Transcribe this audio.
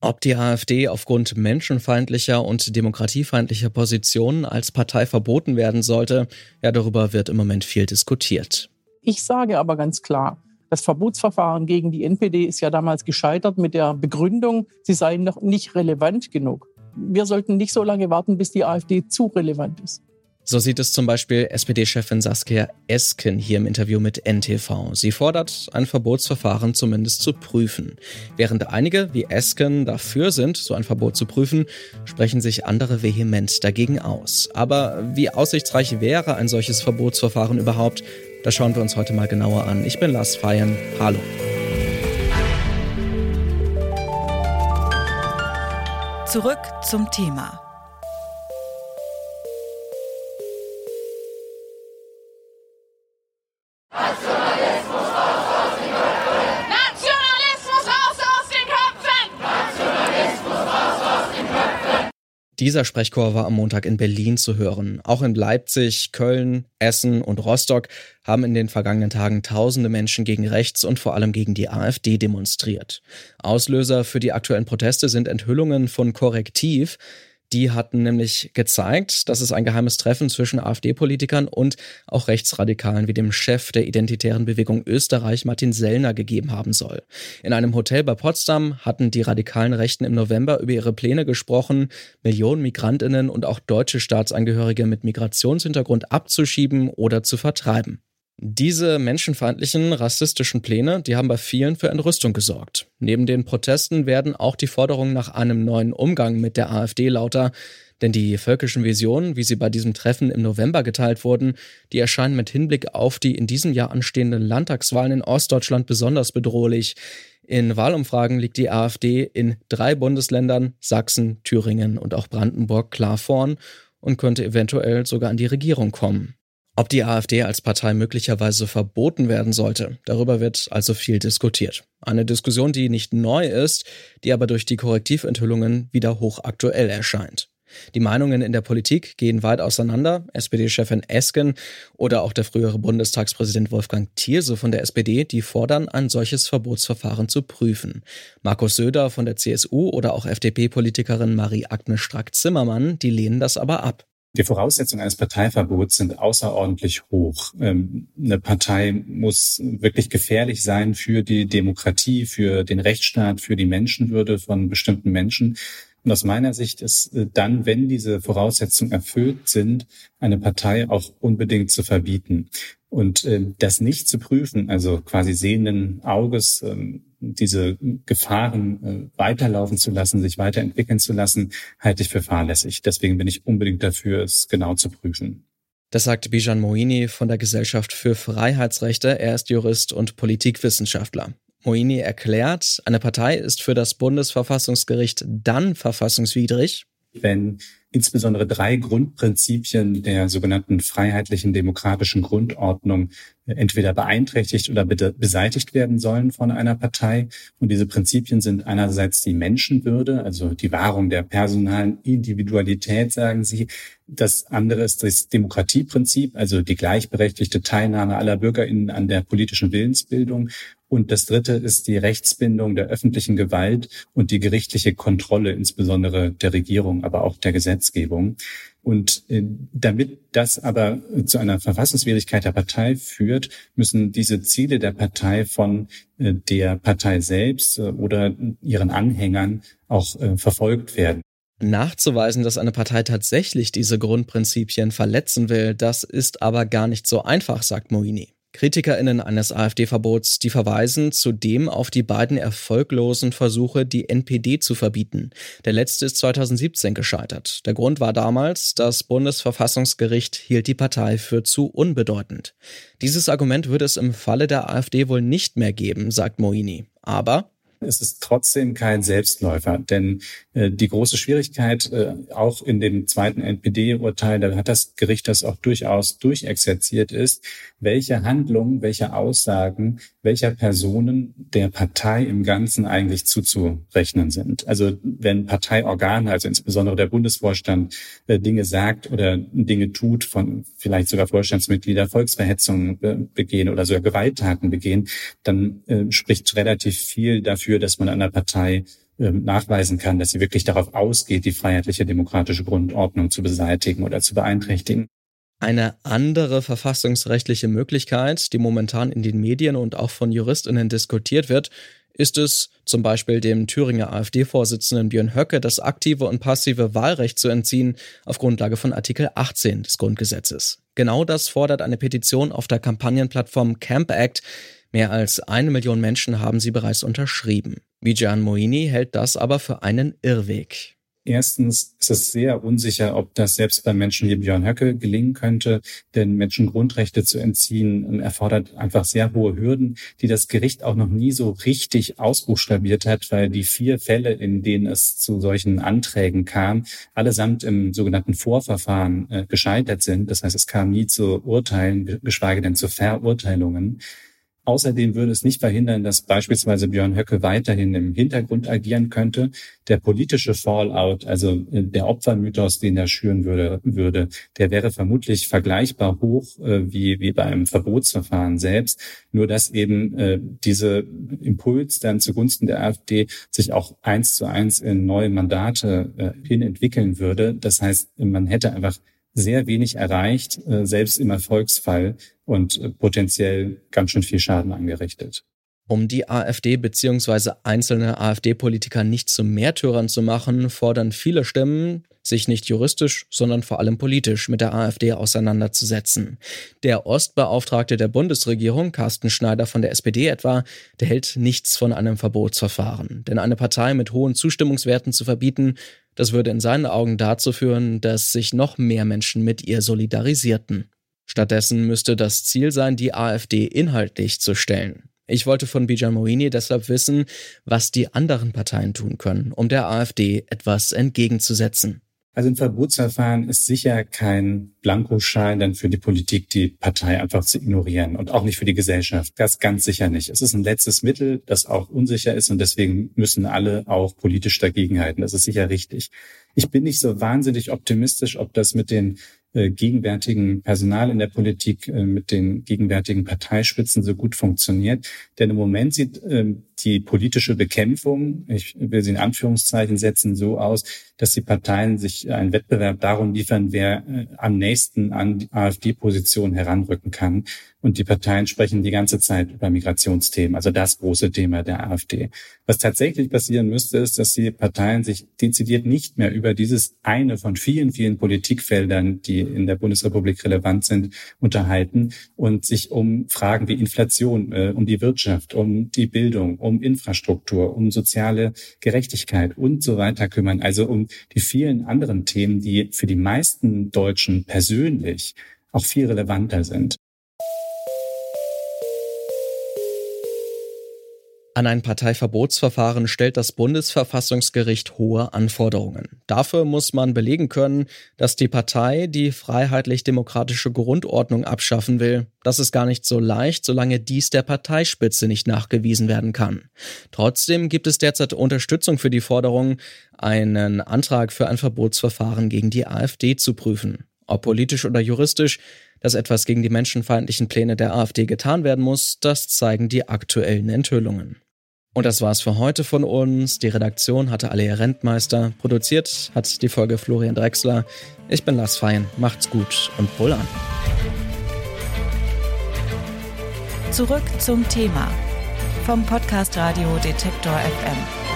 Ob die AfD aufgrund menschenfeindlicher und demokratiefeindlicher Positionen als Partei verboten werden sollte, ja, darüber wird im Moment viel diskutiert. Ich sage aber ganz klar, das Verbotsverfahren gegen die NPD ist ja damals gescheitert mit der Begründung, sie seien noch nicht relevant genug. Wir sollten nicht so lange warten, bis die AfD zu relevant ist. So sieht es zum Beispiel SPD-Chefin Saskia Esken hier im Interview mit NTV. Sie fordert, ein Verbotsverfahren zumindest zu prüfen. Während einige wie Esken dafür sind, so ein Verbot zu prüfen, sprechen sich andere vehement dagegen aus. Aber wie aussichtsreich wäre ein solches Verbotsverfahren überhaupt? Das schauen wir uns heute mal genauer an. Ich bin Lars Feyen. Hallo. Zurück zum Thema. Dieser Sprechchor war am Montag in Berlin zu hören. Auch in Leipzig, Köln, Essen und Rostock haben in den vergangenen Tagen tausende Menschen gegen rechts und vor allem gegen die AfD demonstriert. Auslöser für die aktuellen Proteste sind Enthüllungen von Korrektiv, die hatten nämlich gezeigt, dass es ein geheimes Treffen zwischen AfD-Politikern und auch Rechtsradikalen wie dem Chef der Identitären Bewegung Österreich, Martin Sellner, gegeben haben soll. In einem Hotel bei Potsdam hatten die radikalen Rechten im November über ihre Pläne gesprochen, Millionen Migrantinnen und auch deutsche Staatsangehörige mit Migrationshintergrund abzuschieben oder zu vertreiben. Diese menschenfeindlichen, rassistischen Pläne, die haben bei vielen für Entrüstung gesorgt. Neben den Protesten werden auch die Forderungen nach einem neuen Umgang mit der AfD lauter, denn die völkischen Visionen, wie sie bei diesem Treffen im November geteilt wurden, die erscheinen mit Hinblick auf die in diesem Jahr anstehenden Landtagswahlen in Ostdeutschland besonders bedrohlich. In Wahlumfragen liegt die AfD in drei Bundesländern, Sachsen, Thüringen und auch Brandenburg, klar vorn und könnte eventuell sogar an die Regierung kommen. Ob die AfD als Partei möglicherweise verboten werden sollte, darüber wird also viel diskutiert. Eine Diskussion, die nicht neu ist, die aber durch die Korrektiventhüllungen wieder hochaktuell erscheint. Die Meinungen in der Politik gehen weit auseinander. SPD-Chefin Esken oder auch der frühere Bundestagspräsident Wolfgang Thierse von der SPD, die fordern, ein solches Verbotsverfahren zu prüfen. Markus Söder von der CSU oder auch FDP-Politikerin Marie-Agnes Strack-Zimmermann, die lehnen das aber ab. Die Voraussetzungen eines Parteiverbots sind außerordentlich hoch. Ähm, eine Partei muss wirklich gefährlich sein für die Demokratie, für den Rechtsstaat, für die Menschenwürde von bestimmten Menschen. Und aus meiner Sicht ist äh, dann, wenn diese Voraussetzungen erfüllt sind, eine Partei auch unbedingt zu verbieten. Und äh, das nicht zu prüfen, also quasi sehenden Auges, ähm, diese Gefahren äh, weiterlaufen zu lassen, sich weiterentwickeln zu lassen, halte ich für fahrlässig. Deswegen bin ich unbedingt dafür, es genau zu prüfen. Das sagt Bijan Moini von der Gesellschaft für Freiheitsrechte. Er ist Jurist und Politikwissenschaftler. Moini erklärt, eine Partei ist für das Bundesverfassungsgericht dann verfassungswidrig, wenn insbesondere drei Grundprinzipien der sogenannten freiheitlichen demokratischen Grundordnung entweder beeinträchtigt oder beseitigt werden sollen von einer Partei. Und diese Prinzipien sind einerseits die Menschenwürde, also die Wahrung der personalen Individualität, sagen sie. Das andere ist das Demokratieprinzip, also die gleichberechtigte Teilnahme aller Bürgerinnen an der politischen Willensbildung. Und das dritte ist die Rechtsbindung der öffentlichen Gewalt und die gerichtliche Kontrolle, insbesondere der Regierung, aber auch der Gesetzgebung. Und äh, damit das aber zu einer Verfassungswidrigkeit der Partei führt, müssen diese Ziele der Partei von äh, der Partei selbst äh, oder ihren Anhängern auch verfolgt werden. Nachzuweisen, dass eine Partei tatsächlich diese Grundprinzipien verletzen will, das ist aber gar nicht so einfach, sagt Moini. KritikerInnen eines AfD-Verbots, die verweisen zudem auf die beiden erfolglosen Versuche, die NPD zu verbieten. Der letzte ist 2017 gescheitert. Der Grund war damals, das Bundesverfassungsgericht hielt die Partei für zu unbedeutend. Dieses Argument würde es im Falle der AfD wohl nicht mehr geben, sagt Moini. Aber es ist trotzdem kein Selbstläufer, denn äh, die große Schwierigkeit äh, auch in dem zweiten NPD-Urteil, da hat das Gericht das auch durchaus durchexerziert ist, welche Handlungen, welche Aussagen welcher Personen der Partei im Ganzen eigentlich zuzurechnen sind. Also wenn Parteiorgane, also insbesondere der Bundesvorstand, äh, Dinge sagt oder Dinge tut, von vielleicht sogar Vorstandsmitglieder Volksverhetzungen begehen oder sogar Gewalttaten begehen, dann äh, spricht relativ viel dafür, dass man einer Partei ähm, nachweisen kann, dass sie wirklich darauf ausgeht, die freiheitliche demokratische Grundordnung zu beseitigen oder zu beeinträchtigen. Eine andere verfassungsrechtliche Möglichkeit, die momentan in den Medien und auch von Juristinnen diskutiert wird, ist es, zum Beispiel dem Thüringer AfD-Vorsitzenden Björn Höcke das aktive und passive Wahlrecht zu entziehen auf Grundlage von Artikel 18 des Grundgesetzes. Genau das fordert eine Petition auf der Kampagnenplattform Camp Act. Mehr als eine Million Menschen haben sie bereits unterschrieben. Bijan Moini hält das aber für einen Irrweg. Erstens ist es sehr unsicher, ob das selbst bei Menschen wie Björn Höcke gelingen könnte, denn Menschen Grundrechte zu entziehen erfordert einfach sehr hohe Hürden, die das Gericht auch noch nie so richtig ausbuchstabiert hat, weil die vier Fälle, in denen es zu solchen Anträgen kam, allesamt im sogenannten Vorverfahren äh, gescheitert sind. Das heißt, es kam nie zu Urteilen, geschweige denn zu Verurteilungen. Außerdem würde es nicht verhindern, dass beispielsweise Björn Höcke weiterhin im Hintergrund agieren könnte. Der politische Fallout, also äh, der Opfermythos, den er schüren würde, würde der wäre vermutlich vergleichbar hoch äh, wie, wie bei einem Verbotsverfahren selbst. Nur dass eben äh, diese Impuls dann zugunsten der AfD sich auch eins zu eins in neue Mandate äh, hin entwickeln würde. Das heißt, man hätte einfach sehr wenig erreicht, äh, selbst im Erfolgsfall und äh, potenziell ganz schön viel Schaden angerichtet. Um die AfD bzw. einzelne AfD-Politiker nicht zu Märtyrern zu machen, fordern viele Stimmen, sich nicht juristisch, sondern vor allem politisch mit der AfD auseinanderzusetzen. Der Ostbeauftragte der Bundesregierung, Carsten Schneider von der SPD etwa, der hält nichts von einem Verbotsverfahren. Denn eine Partei mit hohen Zustimmungswerten zu verbieten, das würde in seinen Augen dazu führen, dass sich noch mehr Menschen mit ihr solidarisierten. Stattdessen müsste das Ziel sein, die AfD inhaltlich zu stellen. Ich wollte von Bijan Moini deshalb wissen, was die anderen Parteien tun können, um der AfD etwas entgegenzusetzen. Also ein Verbotsverfahren ist sicher kein Blankoschein dann für die Politik, die Partei einfach zu ignorieren und auch nicht für die Gesellschaft. Das ganz sicher nicht. Es ist ein letztes Mittel, das auch unsicher ist und deswegen müssen alle auch politisch dagegenhalten. Das ist sicher richtig. Ich bin nicht so wahnsinnig optimistisch, ob das mit den äh, gegenwärtigen Personal in der Politik, äh, mit den gegenwärtigen Parteispitzen so gut funktioniert. Denn im Moment sieht äh, die politische Bekämpfung, ich will sie in Anführungszeichen setzen, so aus, dass die Parteien sich einen Wettbewerb darum liefern, wer äh, am nächsten an die AfD-Position heranrücken kann. Und die Parteien sprechen die ganze Zeit über Migrationsthemen, also das große Thema der AfD. Was tatsächlich passieren müsste, ist, dass die Parteien sich dezidiert nicht mehr über dieses eine von vielen, vielen Politikfeldern, die in der Bundesrepublik relevant sind, unterhalten und sich um Fragen wie Inflation, äh, um die Wirtschaft, um die Bildung, um Infrastruktur, um soziale Gerechtigkeit und so weiter kümmern. Also um die vielen anderen Themen, die für die meisten Deutschen persönlich auch viel relevanter sind. An ein Parteiverbotsverfahren stellt das Bundesverfassungsgericht hohe Anforderungen. Dafür muss man belegen können, dass die Partei die freiheitlich-demokratische Grundordnung abschaffen will. Das ist gar nicht so leicht, solange dies der Parteispitze nicht nachgewiesen werden kann. Trotzdem gibt es derzeit Unterstützung für die Forderung, einen Antrag für ein Verbotsverfahren gegen die AfD zu prüfen. Ob politisch oder juristisch, dass etwas gegen die menschenfeindlichen Pläne der AfD getan werden muss, das zeigen die aktuellen Enthüllungen. Und das war's für heute von uns. Die Redaktion hatte Alea Rentmeister. Produziert hat die Folge Florian Drexler. Ich bin Lars Fein. Macht's gut und wohl an. Zurück zum Thema vom Podcast Radio Detektor FM.